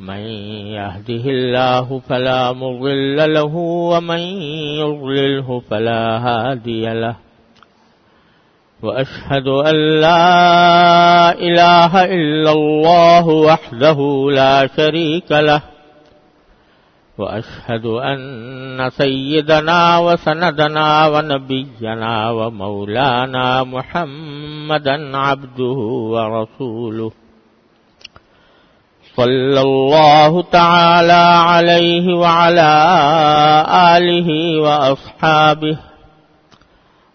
من يهده الله فلا مضل له ومن يضلله فلا هادي له. وأشهد أن لا إله إلا الله وحده لا شريك له. وأشهد أن سيدنا وسندنا ونبينا ومولانا محمدا عبده ورسوله. صلى الله تعالى عليه وعلى آله وأصحابه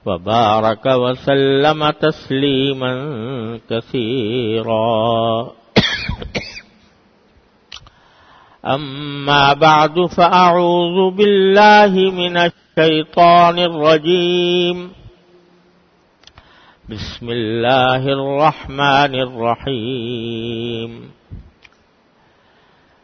وبارك وسلم تسليما كثيرا. أما بعد فأعوذ بالله من الشيطان الرجيم. بسم الله الرحمن الرحيم.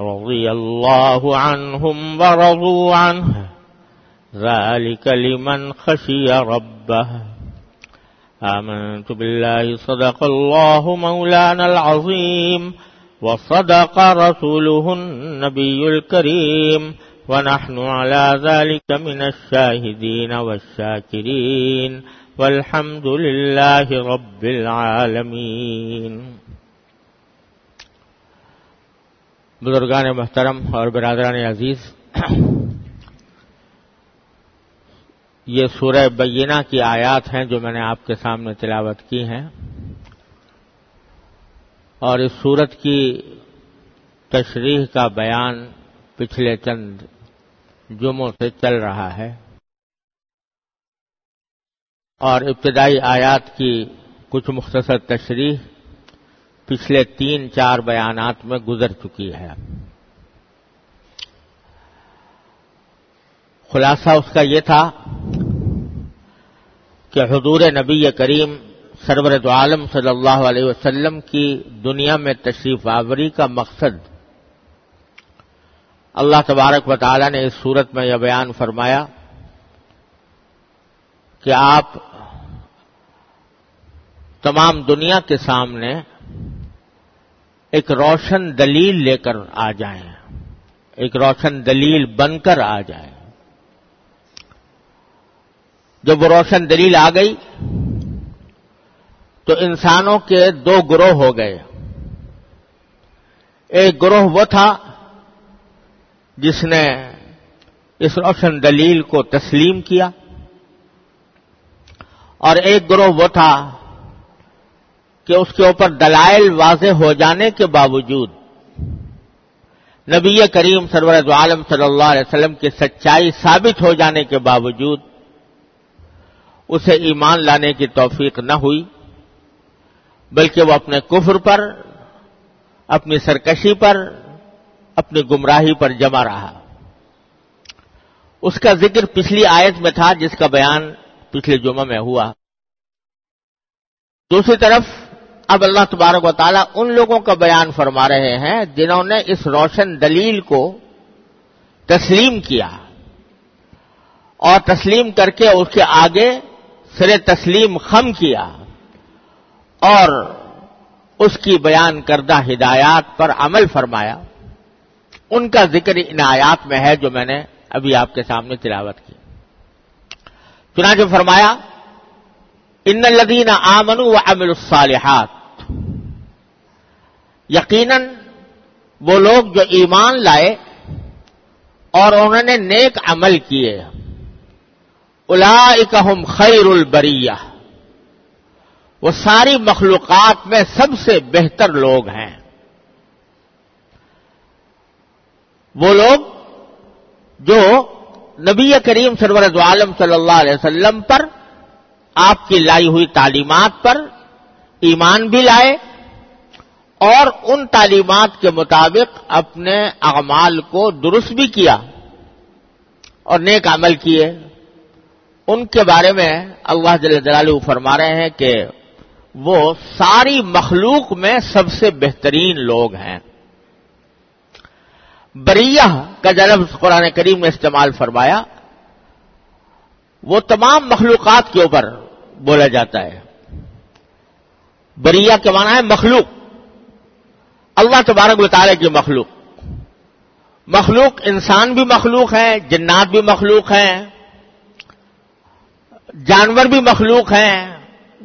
رضي الله عنهم ورضوا عنه. ذلك لمن خشي ربه. آمنت بالله صدق الله مولانا العظيم وصدق رسوله النبي الكريم ونحن على ذلك من الشاهدين والشاكرين والحمد لله رب العالمين. بزرگان محترم اور برادران عزیز، یہ سورہ بینہ کی آیات ہیں جو میں نے آپ کے سامنے تلاوت کی ہیں۔ اور اس سورت کی تشریح کا بیان پچھلے چند جمعوں سے چل رہا ہے۔ اور ابتدائی آیات کی کچھ مختصر تشریح پچھلے تین چار بیانات میں گزر چکی ہے۔ خلاصہ اس کا یہ تھا کہ حضور نبی کریم سرور عالم صلی اللہ علیہ وسلم کی دنیا میں تشریف آوری کا مقصد اللہ تبارک و تعالی نے اس صورت میں یہ بیان فرمایا کہ آپ تمام دنیا کے سامنے ایک روشن دلیل لے کر آ جائیں۔ ایک روشن دلیل بن کر آ جائیں۔ جب وہ روشن دلیل آ گئی تو انسانوں کے دو گروہ ہو گئے۔ ایک گروہ وہ تھا جس نے اس روشن دلیل کو تسلیم کیا اور ایک گروہ وہ تھا کہ اس کے اوپر دلائل واضح ہو جانے کے باوجود نبی کریم سرورت عالم صلی اللہ علیہ وسلم کی سچائی ثابت ہو جانے کے باوجود اسے ایمان لانے کی توفیق نہ ہوئی، بلکہ وہ اپنے کفر پر، اپنی سرکشی پر، اپنی گمراہی پر جمع رہا۔ اس کا ذکر پچھلی آیت میں تھا، جس کا بیان پچھلے جمعہ میں ہوا۔ دوسری طرف اب اللہ تبارک و تعالیٰ ان لوگوں کا بیان فرما رہے ہیں جنہوں نے اس روشن دلیل کو تسلیم کیا اور تسلیم کر کے اس کے آگے سر تسلیم خم کیا اور اس کی بیان کردہ ہدایات پر عمل فرمایا۔ ان کا ذکر ان آیات میں ہے جو میں نے ابھی آپ کے سامنے تلاوت کی۔ چنانچہ فرمایا، ان الدین آمن و امل الصالحات یقیناً وہ لوگ جو ایمان لائے اور انہوں نے نیک عمل کیے۔ الاکہم خیر البریہ۔ وہ ساری مخلوقات میں سب سے بہتر لوگ ہیں۔ وہ لوگ جو نبی کریم سرورت عالم صلی اللہ علیہ وسلم پر آپ کی لائی ہوئی تعلیمات پر ایمان بھی لائے اور ان تعلیمات کے مطابق اپنے اعمال کو درست بھی کیا اور نیک عمل کیے۔ ان کے بارے میں اللہ جل جلالہ فرما رہے ہیں کہ وہ ساری مخلوق میں سب سے بہترین لوگ ہیں۔ بریہ کا جنب قرآن کریم نے استعمال فرمایا، وہ تمام مخلوقات کے اوپر بولا جاتا ہے۔ بریہ کے معنی ہے مخلوق۔ اللہ تبارک بتارے کی مخلوق. مخلوق انسان بھی مخلوق ہیں جنات بھی مخلوق ہیں، جانور بھی مخلوق ہیں،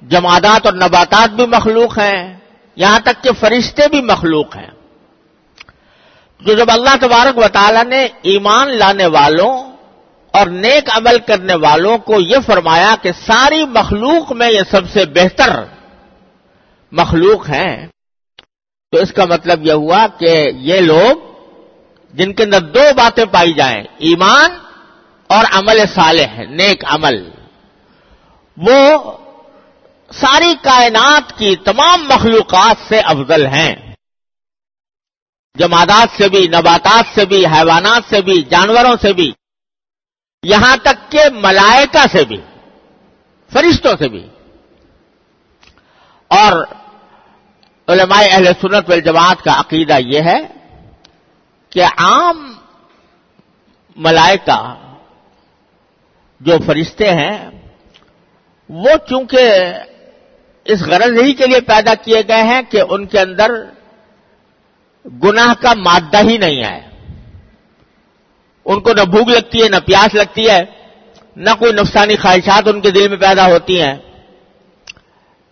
جمادات اور نباتات بھی مخلوق ہیں، یہاں تک کہ فرشتے بھی مخلوق ہیں۔ جو جب اللہ تبارک و نے ایمان لانے والوں اور نیک عمل کرنے والوں کو یہ فرمایا کہ ساری مخلوق میں یہ سب سے بہتر مخلوق ہیں۔ تو اس کا مطلب یہ ہوا کہ یہ لوگ جن کے اندر دو باتیں پائی جائیں، ایمان اور عمل صالح، نیک عمل، وہ ساری کائنات کی تمام مخلوقات سے افضل ہیں۔ جمادات سے بھی، نباتات سے بھی، حیوانات سے بھی، جانوروں سے بھی، یہاں تک کہ ملائکہ سے بھی، فرشتوں سے بھی۔ اور علماء اہل سنت والجماعت کا عقیدہ یہ ہے کہ عام ملائکہ جو فرشتے ہیں، وہ چونکہ اس غرض ہی کے لیے پیدا کیے گئے ہیں کہ ان کے اندر گناہ کا مادہ ہی نہیں ہے۔ ان کو نہ بھوک لگتی ہے، نہ پیاس لگتی ہے، نہ کوئی نفسانی خواہشات ان کے دل میں پیدا ہوتی ہیں۔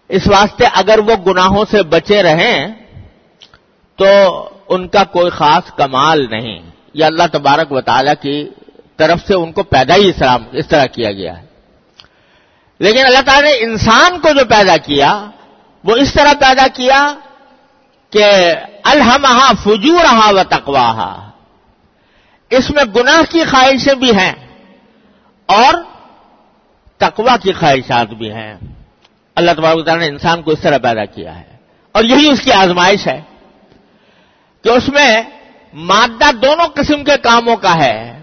اس واسطے اگر وہ گناہوں سے بچے رہیں تو ان کا کوئی خاص کمال نہیں۔ یہ اللہ تبارک و تعالی کی طرف سے ان کو پیدا ہی اسلام اس طرح کیا گیا ہے۔ لیکن اللہ تعالی نے انسان کو جو پیدا کیا، وہ اس طرح پیدا کیا کہ الحمہ فجور رہا و تقواہا۔ اس میں گناہ کی خواہشیں بھی ہیں اور تقوا کی خواہشات بھی ہیں۔ اللہ تبارک تعالیٰ نے انسان کو اس طرح پیدا کیا ہے اور یہی اس کی آزمائش ہے کہ اس میں مادہ دونوں قسم کے کاموں کا ہے۔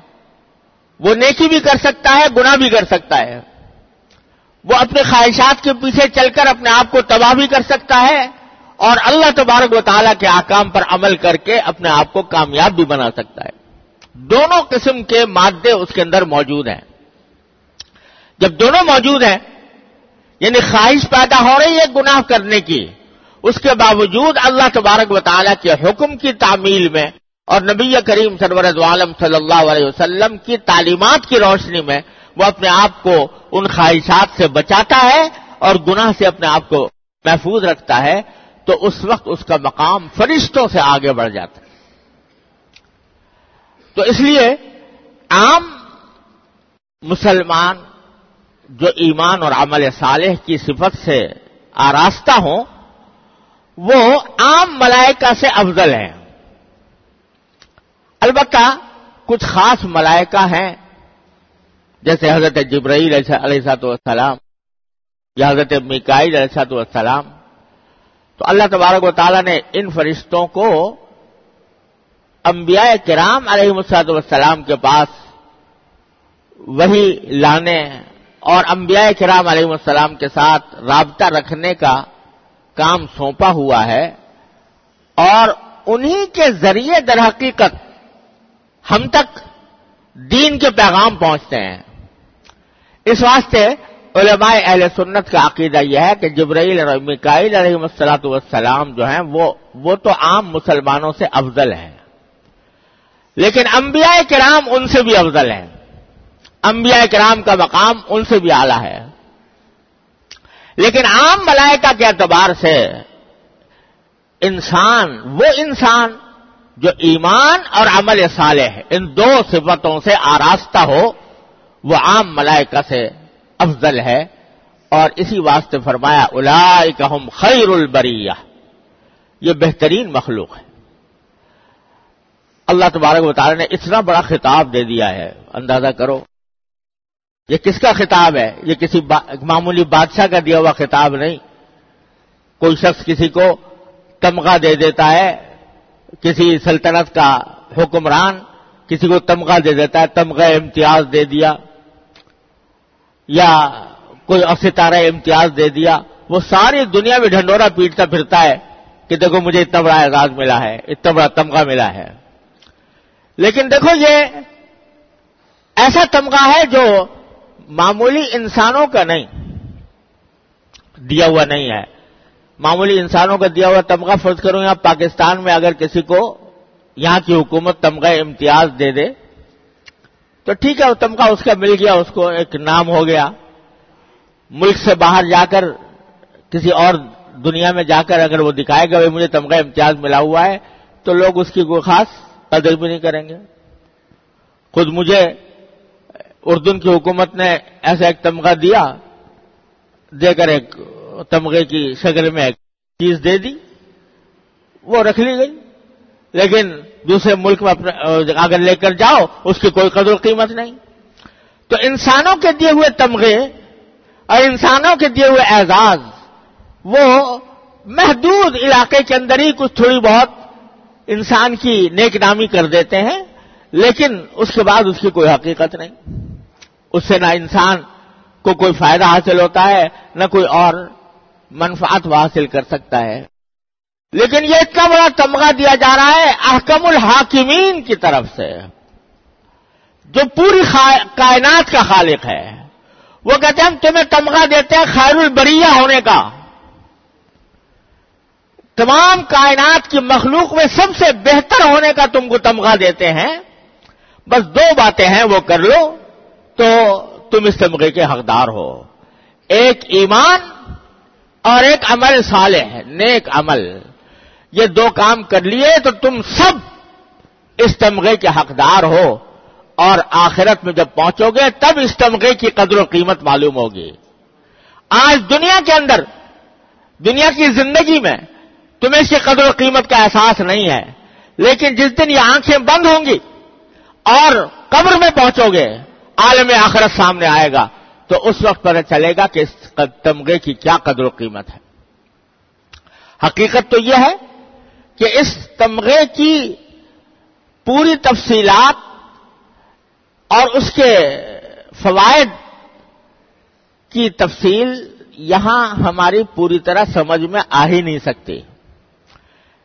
وہ نیکی بھی کر سکتا ہے، گناہ بھی کر سکتا ہے۔ وہ اپنے خواہشات کے پیچھے چل کر اپنے آپ کو تباہ بھی کر سکتا ہے اور اللہ تبارک و تعالیٰ کے آکام پر عمل کر کے اپنے آپ کو کامیاب بھی بنا سکتا ہے۔ دونوں قسم کے مادے اس کے اندر موجود ہیں۔ جب دونوں موجود ہیں یعنی خواہش پیدا ہو رہی ہے گناہ کرنے کی۔ اس کے باوجود اللہ تبارک و تعالیٰ کے حکم کی تعمیل میں اور نبی کریم سرورت عالم صلی اللہ علیہ وسلم کی تعلیمات کی روشنی میں وہ اپنے آپ کو ان خواہشات سے بچاتا ہے اور گناہ سے اپنے آپ کو محفوظ رکھتا ہے، تو اس وقت اس کا مقام فرشتوں سے آگے بڑھ جاتا ہے۔ تو اس لیے عام مسلمان جو ایمان اور عمل صالح کی صفت سے آراستہ ہوں، وہ عام ملائکہ سے افضل ہیں۔ البتہ کچھ خاص ملائکہ ہیں، جیسے حضرت جبرائیل علیہ سات والسلام یا حضرت مکائی علیہ سات والسلام۔ تو اللہ تبارک و تعالیٰ نے ان فرشتوں کو انبیاء کرام علیہ مساد والسلام کے پاس وہی لانے اور انبیاء کرام علیہ السلام کے ساتھ رابطہ رکھنے کا کام سونپا ہوا ہے اور انہی کے ذریعے در حقیقت ہم تک دین کے پیغام پہنچتے ہیں۔ اس واسطے علماء اہل سنت کا عقیدہ یہ ہے کہ جبرائیل اور مکائل علیہ السلاۃ والسلام جو ہیں وہ وہ تو عام مسلمانوں سے افضل ہیں، لیکن انبیاء کرام ان سے بھی افضل ہیں۔ انبیاء کرام کا مقام ان سے بھی اعلیٰ ہے۔ لیکن عام ملائکہ کے اعتبار سے انسان، وہ انسان جو ایمان اور عمل صالح ان دو صفتوں سے آراستہ ہو، وہ عام ملائکہ سے افضل ہے۔ اور اسی واسطے فرمایا الا خیر البریہ، یہ بہترین مخلوق ہے۔ اللہ تبارک و تعالی نے اتنا بڑا خطاب دے دیا ہے، اندازہ کرو۔ یہ کس کا خطاب ہے؟ یہ کسی با... معمولی بادشاہ کا دیا ہوا خطاب نہیں۔ کوئی شخص کسی کو تمغہ دے دیتا ہے، کسی سلطنت کا حکمران کسی کو تمغہ دے دیتا ہے، تمغہ امتیاز دے دیا، یا کوئی ستارہ امتیاز دے دیا۔ وہ ساری دنیا میں ڈھنڈورا پیٹتا پھرتا ہے کہ دیکھو مجھے اتنا بڑا اعزاز ملا ہے، اتنا بڑا تمغہ ملا ہے۔ لیکن دیکھو یہ ایسا تمغہ ہے جو معمولی انسانوں کا نہیں، دیا ہوا نہیں ہے۔ معمولی انسانوں کا دیا ہوا تمغہ فرض کروں یا پاکستان میں اگر کسی کو یہاں کی حکومت تمغہ امتیاز دے دے، تو ٹھیک ہے، وہ تمغہ اس کا مل گیا، اس کو ایک نام ہو گیا۔ ملک سے باہر جا کر کسی اور دنیا میں جا کر اگر وہ دکھائے گا مجھے تمغہ امتیاز ملا ہوا ہے، تو لوگ اس کی کوئی خاص قدر بھی نہیں کریں گے۔ خود مجھے اردن کی حکومت نے ایسا ایک تمغہ دیا، دے کر ایک تمغے کی شکل میں ایک چیز دے دی، وہ رکھ لی گئی۔ لیکن دوسرے ملک میں اگر لے کر جاؤ، اس کی کوئی قدر و قیمت نہیں۔ تو انسانوں کے دیے ہوئے تمغے اور انسانوں کے دیے ہوئے اعزاز، وہ محدود علاقے کے اندر ہی کچھ تھوڑی بہت انسان کی نیک نامی کر دیتے ہیں، لیکن اس کے بعد اس کی کوئی حقیقت نہیں۔ اس سے نہ انسان کو کوئی فائدہ حاصل ہوتا ہے، نہ کوئی اور منفعت حاصل کر سکتا ہے۔ لیکن یہ اتنا بڑا تمغہ دیا جا رہا ہے احکم الحاکمین کی طرف سے، جو پوری کائنات کا خالق ہے۔ وہ کہتے ہیں، ہم تمہیں تمغہ دیتے ہیں خیر البریہ ہونے کا۔ تمام کائنات کی مخلوق میں سب سے بہتر ہونے کا تم کو تمغہ دیتے ہیں۔ بس دو باتیں ہیں، وہ کر لو۔ تو تم اس تمغے کے حقدار ہو۔ ایک ایمان اور ایک عمل صالح نیک عمل۔ یہ دو کام کر لیے تو تم سب اس تمغے کے حقدار ہو اور آخرت میں جب پہنچو گے تب اس تمغے کی قدر و قیمت معلوم ہوگی۔ آج دنیا کے اندر، دنیا کی زندگی میں تمہیں اس کی قدر و قیمت کا احساس نہیں ہے، لیکن جس دن یہ آنکھیں بند ہوں گی اور قبر میں پہنچو گے عالم آخرت سامنے آئے گا تو اس وقت پتہ چلے گا کہ اس تمغے کی کیا قدر و قیمت ہے۔ حقیقت تو یہ ہے کہ اس تمغے کی پوری تفصیلات اور اس کے فوائد کی تفصیل یہاں ہماری پوری طرح سمجھ میں آ ہی نہیں سکتی۔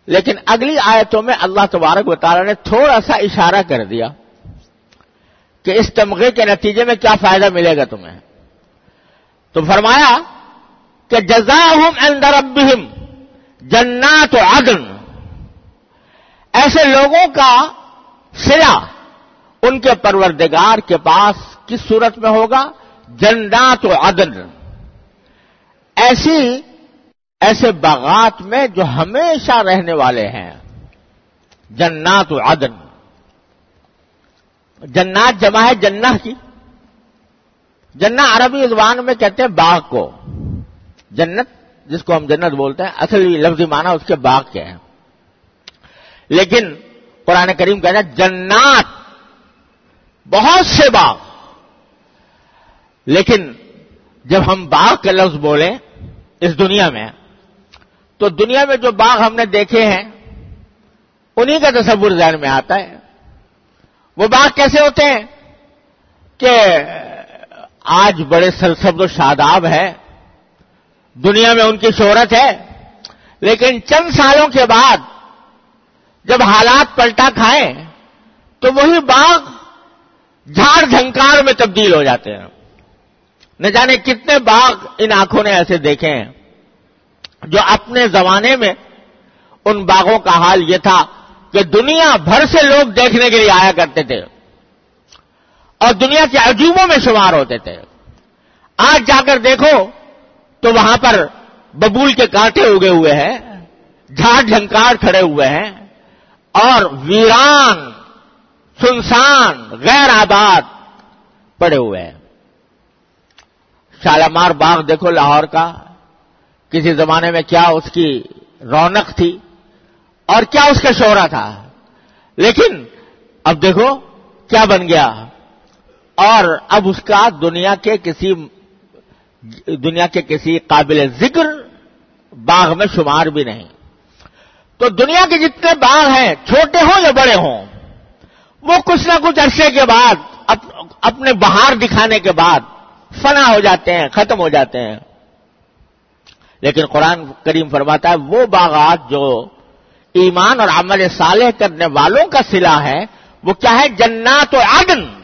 لیکن اگلی آیتوں میں اللہ تبارک و تعالیٰ نے تھوڑا سا اشارہ کر دیا۔ کہ اس تمغے کے نتیجے میں کیا فائدہ ملے گا تمہیں؟ تو فرمایا کہ جزا ہوں اندر ابہم جنات عدن۔ ایسے لوگوں کا سلا ان کے پروردگار کے پاس کس صورت میں ہوگا؟ جنات و عدن۔ ایسی، ایسے باغات میں جو ہمیشہ رہنے والے ہیں۔ جنات و عدن۔ جنات جمع ہے جنہ کی جنہ عربی زبان میں کہتے ہیں باغ کو جنت جس کو ہم جنت بولتے ہیں اصل لفظی معنی اس کے باغ کے ہیں لیکن قرآن کریم کہتا ہے جنات بہت سے باغ لیکن جب ہم باغ کا لفظ بولیں اس دنیا میں تو دنیا میں جو باغ ہم نے دیکھے ہیں انہی کا تصور ذہن میں آتا ہے وہ باغ کیسے ہوتے ہیں؟ کہ آج بڑے سرسبد و شاداب ہے، دنیا میں ان کی شہرت ہے، لیکن چند سالوں کے بعد جب حالات پلٹا کھائیں، تو وہی باغ جھاڑ جھنکار میں تبدیل ہو جاتے ہیں۔ نہ جانے کتنے باغ ان آنکھوں نے ایسے دیکھے ہیں، جو اپنے زمانے میں ان باغوں کا حال یہ تھا کہ دنیا بھر سے لوگ دیکھنے کے لیے آیا کرتے تھے اور دنیا کے عجوبوں میں شمار ہوتے تھے۔ آج جا کر دیکھو تو وہاں پر ببول کے کانٹے اگے ہوئے ہیں، جھاڑ جھنکار کھڑے ہوئے ہیں اور ویران، سنسان، غیر آباد پڑے ہوئے ہیں۔ شالامار باغ دیکھو لاہور کا، کسی زمانے میں کیا اس کی رونق تھی؟ اور کیا اس کا شہرا تھا؟ لیکن اب دیکھو کیا بن گیا۔ اور اب اس کا دنیا کے کسی دنیا کے کسی قابل ذکر باغ میں شمار بھی نہیں۔ تو دنیا کے جتنے باغ ہیں، چھوٹے ہوں یا بڑے ہوں، وہ کچھ نہ کچھ عرصے کے بعد اپنے بہار دکھانے کے بعد فنا ہو جاتے ہیں، ختم ہو جاتے ہیں۔ لیکن قرآن کریم فرماتا ہے، وہ باغات جو ایمان اور عمل صالح کرنے والوں کا سلا ہے، وہ کیا ہے؟ جنات و عدن۔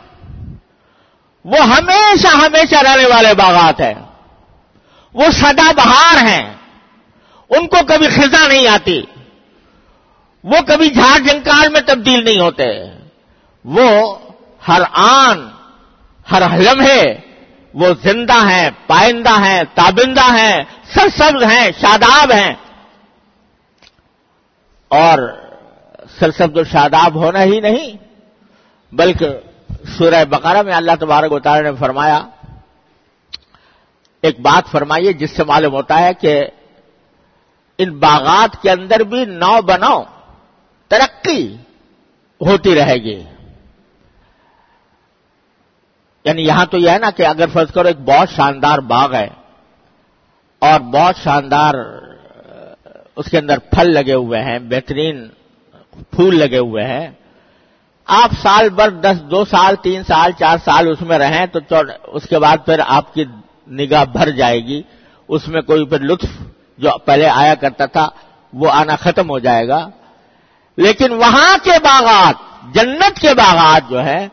وہ ہمیشہ ہمیشہ رہنے والے باغات ہیں۔ وہ سدا بہار ہیں۔ ان کو کبھی خزاں نہیں آتی۔ وہ کبھی جھاڑ جنکار میں تبدیل نہیں ہوتے۔ وہ ہر آن، ہر لمحے وہ زندہ ہیں، پائندہ ہیں، تابندہ ہیں، سرسبز ہیں، شاداب ہیں۔ اور سرسبز و شاداب ہونا ہی نہیں، بلکہ سورہ بقرہ میں اللہ تبارک و تعالی نے فرمایا، ایک بات فرمائیے جس سے معلوم ہوتا ہے کہ ان باغات کے اندر بھی نو بنو ترقی ہوتی رہے گی۔ یعنی یہاں تو یہ ہے نا کہ اگر فرض کرو ایک بہت شاندار باغ ہے، اور بہت شاندار اس کے اندر پھل لگے ہوئے ہیں، بہترین پھول لگے ہوئے ہیں۔ آپ سال بھر دس، دو سال، تین سال، چار سال اس میں رہیں تو اس کے بعد پھر آپ کی نگاہ بھر جائے گی۔ اس میں کوئی پھر لطف جو پہلے آیا کرتا تھا، وہ آنا ختم ہو جائے گا۔ لیکن وہاں کے باغات، جنت کے باغات جو ہے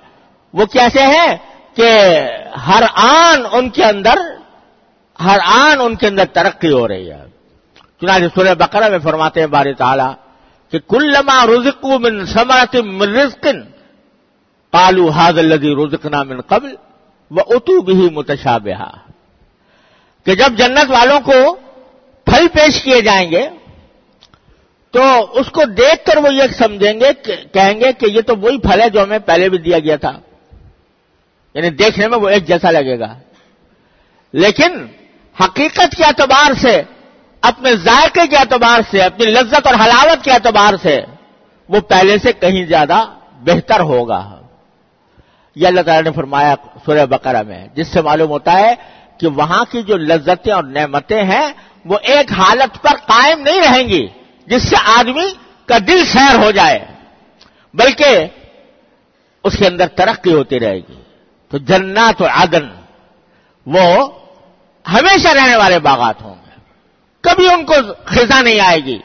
وہ کیسے ہیں کہ ہر آن ان کے اندر، ہر آن ان کے اندر ترقی ہو رہی ہے۔ چنانچہ سورہ بقرہ میں فرماتے ہیں بار تعالیٰ کہ کل لما رزقو من سمرت من رزقن قالو حاض الذي رزقنا من قبل وہ اتو بھی متشابہ کہ جب جنت والوں کو پھل پیش کیے جائیں گے تو اس کو دیکھ کر وہ یہ سمجھیں گے کہیں گے کہ یہ تو وہی پھل ہے جو ہمیں پہلے بھی دیا گیا تھا یعنی دیکھنے میں وہ ایک جیسا لگے گا لیکن حقیقت کے اعتبار سے اپنے ذائقے کے اعتبار سے، اپنی لذت اور حلاوت کے اعتبار سے وہ پہلے سے کہیں زیادہ بہتر ہوگا۔ یہ اللہ تعالیٰ نے فرمایا سورہ بقرہ میں، جس سے معلوم ہوتا ہے کہ وہاں کی جو لذتیں اور نعمتیں ہیں، وہ ایک حالت پر قائم نہیں رہیں گی، جس سے آدمی کا دل سیر ہو جائے، بلکہ اس کے اندر ترقی ہوتی رہے گی۔ تو جنات و عدن وہ ہمیشہ رہنے والے باغات ہوں۔ کبھی ان کو خزاں نہیں آئے گی،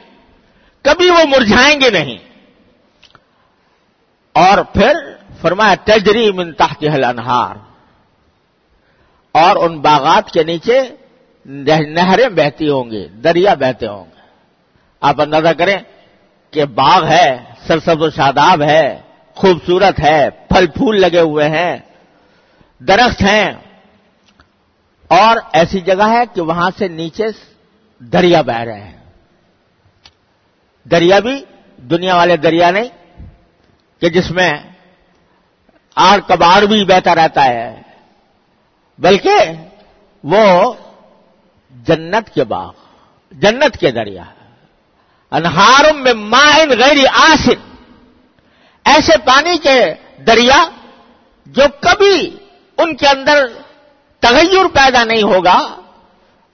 کبھی وہ مرجھائیں گے نہیں۔ اور پھر فرمایا، تجری من تحت انہار اور ان باغات کے نیچے نہریں بہتی ہوں گی، دریا بہتے ہوں گے۔ آپ اندازہ کریں کہ باغ ہے سرسب و شاداب ہے، خوبصورت ہے، پھل پھول لگے ہوئے ہیں، درخت ہیں۔ اور ایسی جگہ ہے کہ وہاں سے نیچے دریا بہ رہے ہیں۔ دریا بھی دنیا والے دریا نہیں، کہ جس میں آر کباڑ بھی بہتا رہتا ہے، بلکہ وہ جنت کے باغ، جنت کے دریا۔ انہارم میں ماہن غیر آسن۔ ایسے پانی کے دریا جو کبھی ان کے اندر تغیر پیدا نہیں ہوگا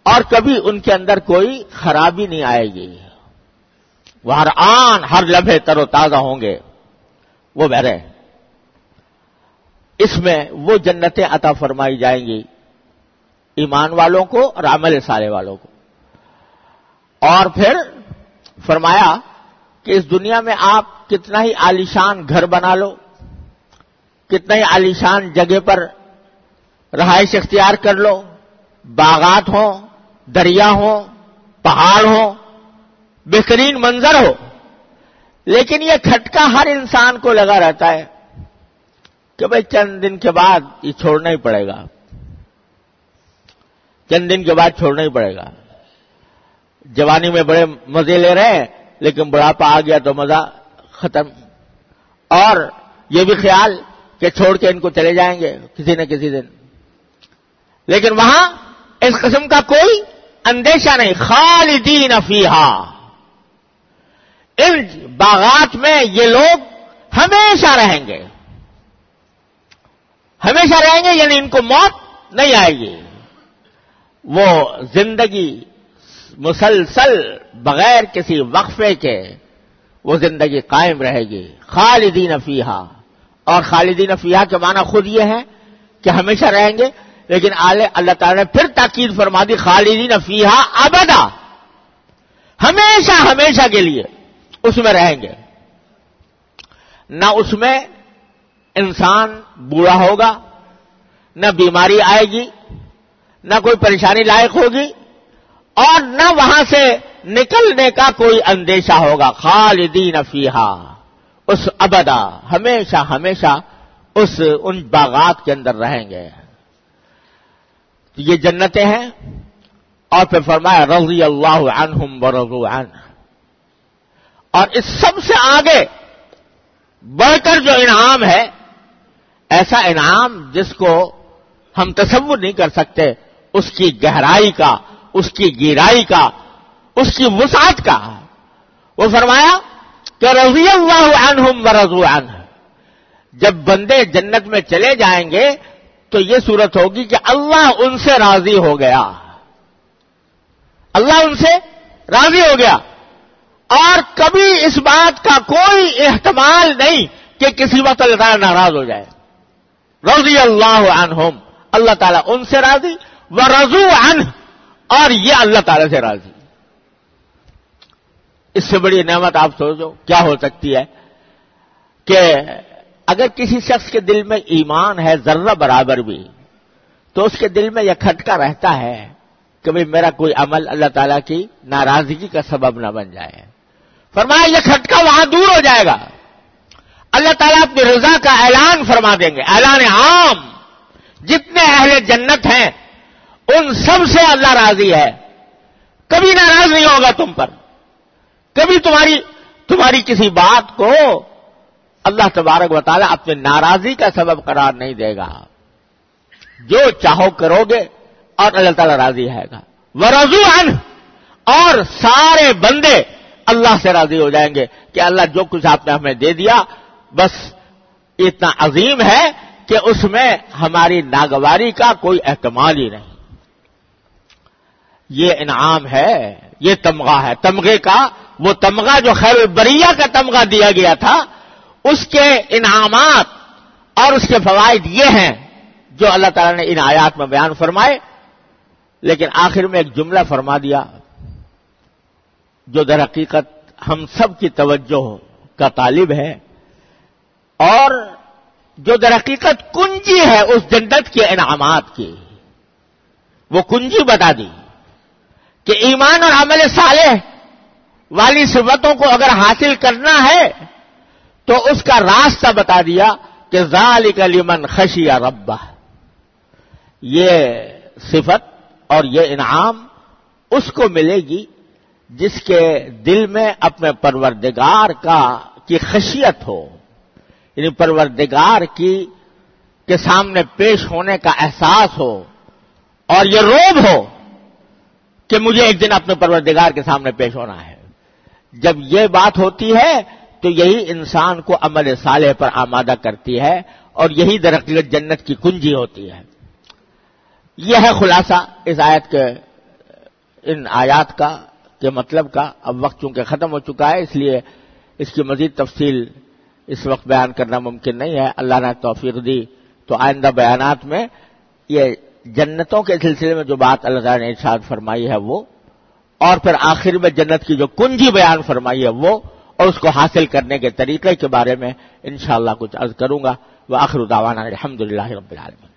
اور کبھی ان کے اندر کوئی خرابی نہیں آئے گی۔ وہ ہر آن ہر لمحے تر و تازہ ہوں گے۔ وہ بہرے اس میں وہ جنتیں عطا فرمائی جائیں گی۔ ایمان والوں کو اور عمل سارے والوں کو۔ اور پھر فرمایا کہ اس دنیا میں آپ کتنا ہی عالیشان گھر بنا لو، کتنا ہی عالیشان جگہ پر رہائش اختیار کر لو، باغات ہوں دریا ہوں پہاڑ ہوں بہترین منظر ہو۔ لیکن یہ کھٹکا ہر انسان کو لگا رہتا ہے کہ بھائی چند دن کے بعد یہ چھوڑنا ہی پڑے گا۔ چند دن کے بعد چھوڑنا ہی پڑے گا۔ جوانی میں بڑے مزے لے رہے ہیں، لیکن بڑھاپا آ گیا تو مزہ ختم۔ اور یہ بھی خیال کہ چھوڑ کے ان کو چلے جائیں گے کسی نہ کسی دن۔ لیکن وہاں اس قسم کا کوئی اندیشہ نہیں، خالدین افیحا ان باغات میں یہ لوگ ہمیشہ رہیں گے۔ ہمیشہ رہیں گے یعنی ان کو موت نہیں آئے گی۔ وہ زندگی مسلسل بغیر کسی وقفے کے وہ زندگی قائم رہے گی۔ خالدین افیحا اور خالدین افیحا کے معنی خود یہ ہے کہ ہمیشہ رہیں گے لیکن اللہ تعالی نے پھر تاکید فرما دی، خالدین افیحا ابدا۔ ہمیشہ ہمیشہ کے لیے اس میں رہیں گے۔ نہ اس میں انسان بوڑھا ہوگا، نہ بیماری آئے گی، نہ کوئی پریشانی لائق ہوگی، اور نہ وہاں سے نکلنے کا کوئی اندیشہ ہوگا۔ خالدین افیحا اس ابدا، ہمیشہ ہمیشہ اس ان باغات کے اندر رہیں گے۔ یہ جنتیں ہیں؟ اور پھر فرمایا، رضی اللہ عنہم ورضو عنہ۔ اور اس سب سے آگے بڑھ کر جو انعام ہے، ایسا انعام جس کو ہم تصور نہیں کر سکتے، اس کی گہرائی کا، اس کی گیرائی کا، اس کی وسعت کا۔ وہ فرمایا کہ رضی اللہ عنہم ورضو عنہ، جب بندے جنت میں چلے جائیں گے تو یہ صورت ہوگی کہ اللہ ان سے راضی ہو گیا۔ اللہ ان سے راضی ہو گیا۔ اور کبھی اس بات کا کوئی احتمال نہیں کہ کسی وقت اللہ تعالیٰ ناراض ہو جائے۔ رضی اللہ عنہم، اللہ تعالیٰ ان سے راضی وہ رضو عنہ، اور یہ اللہ تعالی سے راضی۔ اس سے بڑی نعمت آپ سوچو، کیا ہو سکتی ہے کہ اگر کسی شخص کے دل میں ایمان ہے ذرہ برابر بھی، تو اس کے دل میں یہ کھٹکا رہتا ہے کہ بھائی میرا کوئی عمل اللہ تعالیٰ کی ناراضگی کا سبب نہ بن جائے۔ فرمایا یہ کھٹکا وہاں دور ہو جائے گا۔ اللہ تعالیٰ اپنی رضا کا اعلان فرما دیں گے۔ اعلان عام۔ جتنے اہل جنت ہیں، ان سب سے اللہ راضی ہے۔ کبھی ناراض نہیں ہوگا تم پر۔ کبھی تمہاری تمہاری کسی بات کو اللہ تبارک و تعالیٰ اپنے ناراضی کا سبب قرار نہیں دے گا۔ جو چاہو کرو گے اور اللہ تعالیٰ راضی ہے گا۔ وہ رضو اور سارے بندے اللہ سے راضی ہو جائیں گے کہ اللہ جو کچھ آپ نے ہمیں دے دیا، بس اتنا عظیم ہے کہ اس میں ہماری ناگواری کا کوئی احتمال ہی نہیں۔ یہ انعام ہے، یہ تمغہ ہے۔ تمغے کا، وہ تمغہ جو خیر البریہ کا تمغہ دیا گیا تھا اس کے انعامات اور اس کے فوائد یہ ہیں جو اللہ تعالی نے ان آیات میں بیان فرمائے، لیکن آخر میں ایک جملہ فرما دیا جو در حقیقت ہم سب کی توجہ کا طالب ہے اور جو در حقیقت کنجی ہے اس جنت کے انعامات کی۔ وہ کنجی بتا دی کہ ایمان اور عمل صالح والی صفتوں کو اگر حاصل کرنا ہے تو اس کا راستہ بتا دیا کہ ذالک لمن خشی ربہ۔ یہ صفت اور یہ انعام اس کو ملے گی جس کے دل میں اپنے پروردگار کا کی خشیت ہو۔ یعنی پروردگار کی کے سامنے پیش ہونے کا احساس ہو اور یہ روب ہو کہ مجھے ایک دن اپنے پروردگار کے سامنے پیش ہونا ہے۔ جب یہ بات ہوتی ہے تو یہی انسان کو عمل صالح پر آمادہ کرتی ہے اور یہی درخت جنت کی کنجی ہوتی ہے۔ یہ ہے خلاصہ اس آیت کے، ان آیات کا، کے مطلب کا۔ اب وقت چونکہ ختم ہو چکا ہے، اس لیے اس کی مزید تفصیل اس وقت بیان کرنا ممکن نہیں ہے۔ اللہ نے توفیق دی تو آئندہ بیانات میں یہ جنتوں کے سلسلے میں جو بات اللہ تعالیٰ نے ارشاد فرمائی ہے وہ، اور پھر آخر میں جنت کی جو کنجی بیان فرمائی ہے وہ اور اس کو حاصل کرنے کے طریقے کے بارے میں انشاءاللہ کچھ عرض کروں گا۔ وہ آخر الحمد للہ رب العالمین۔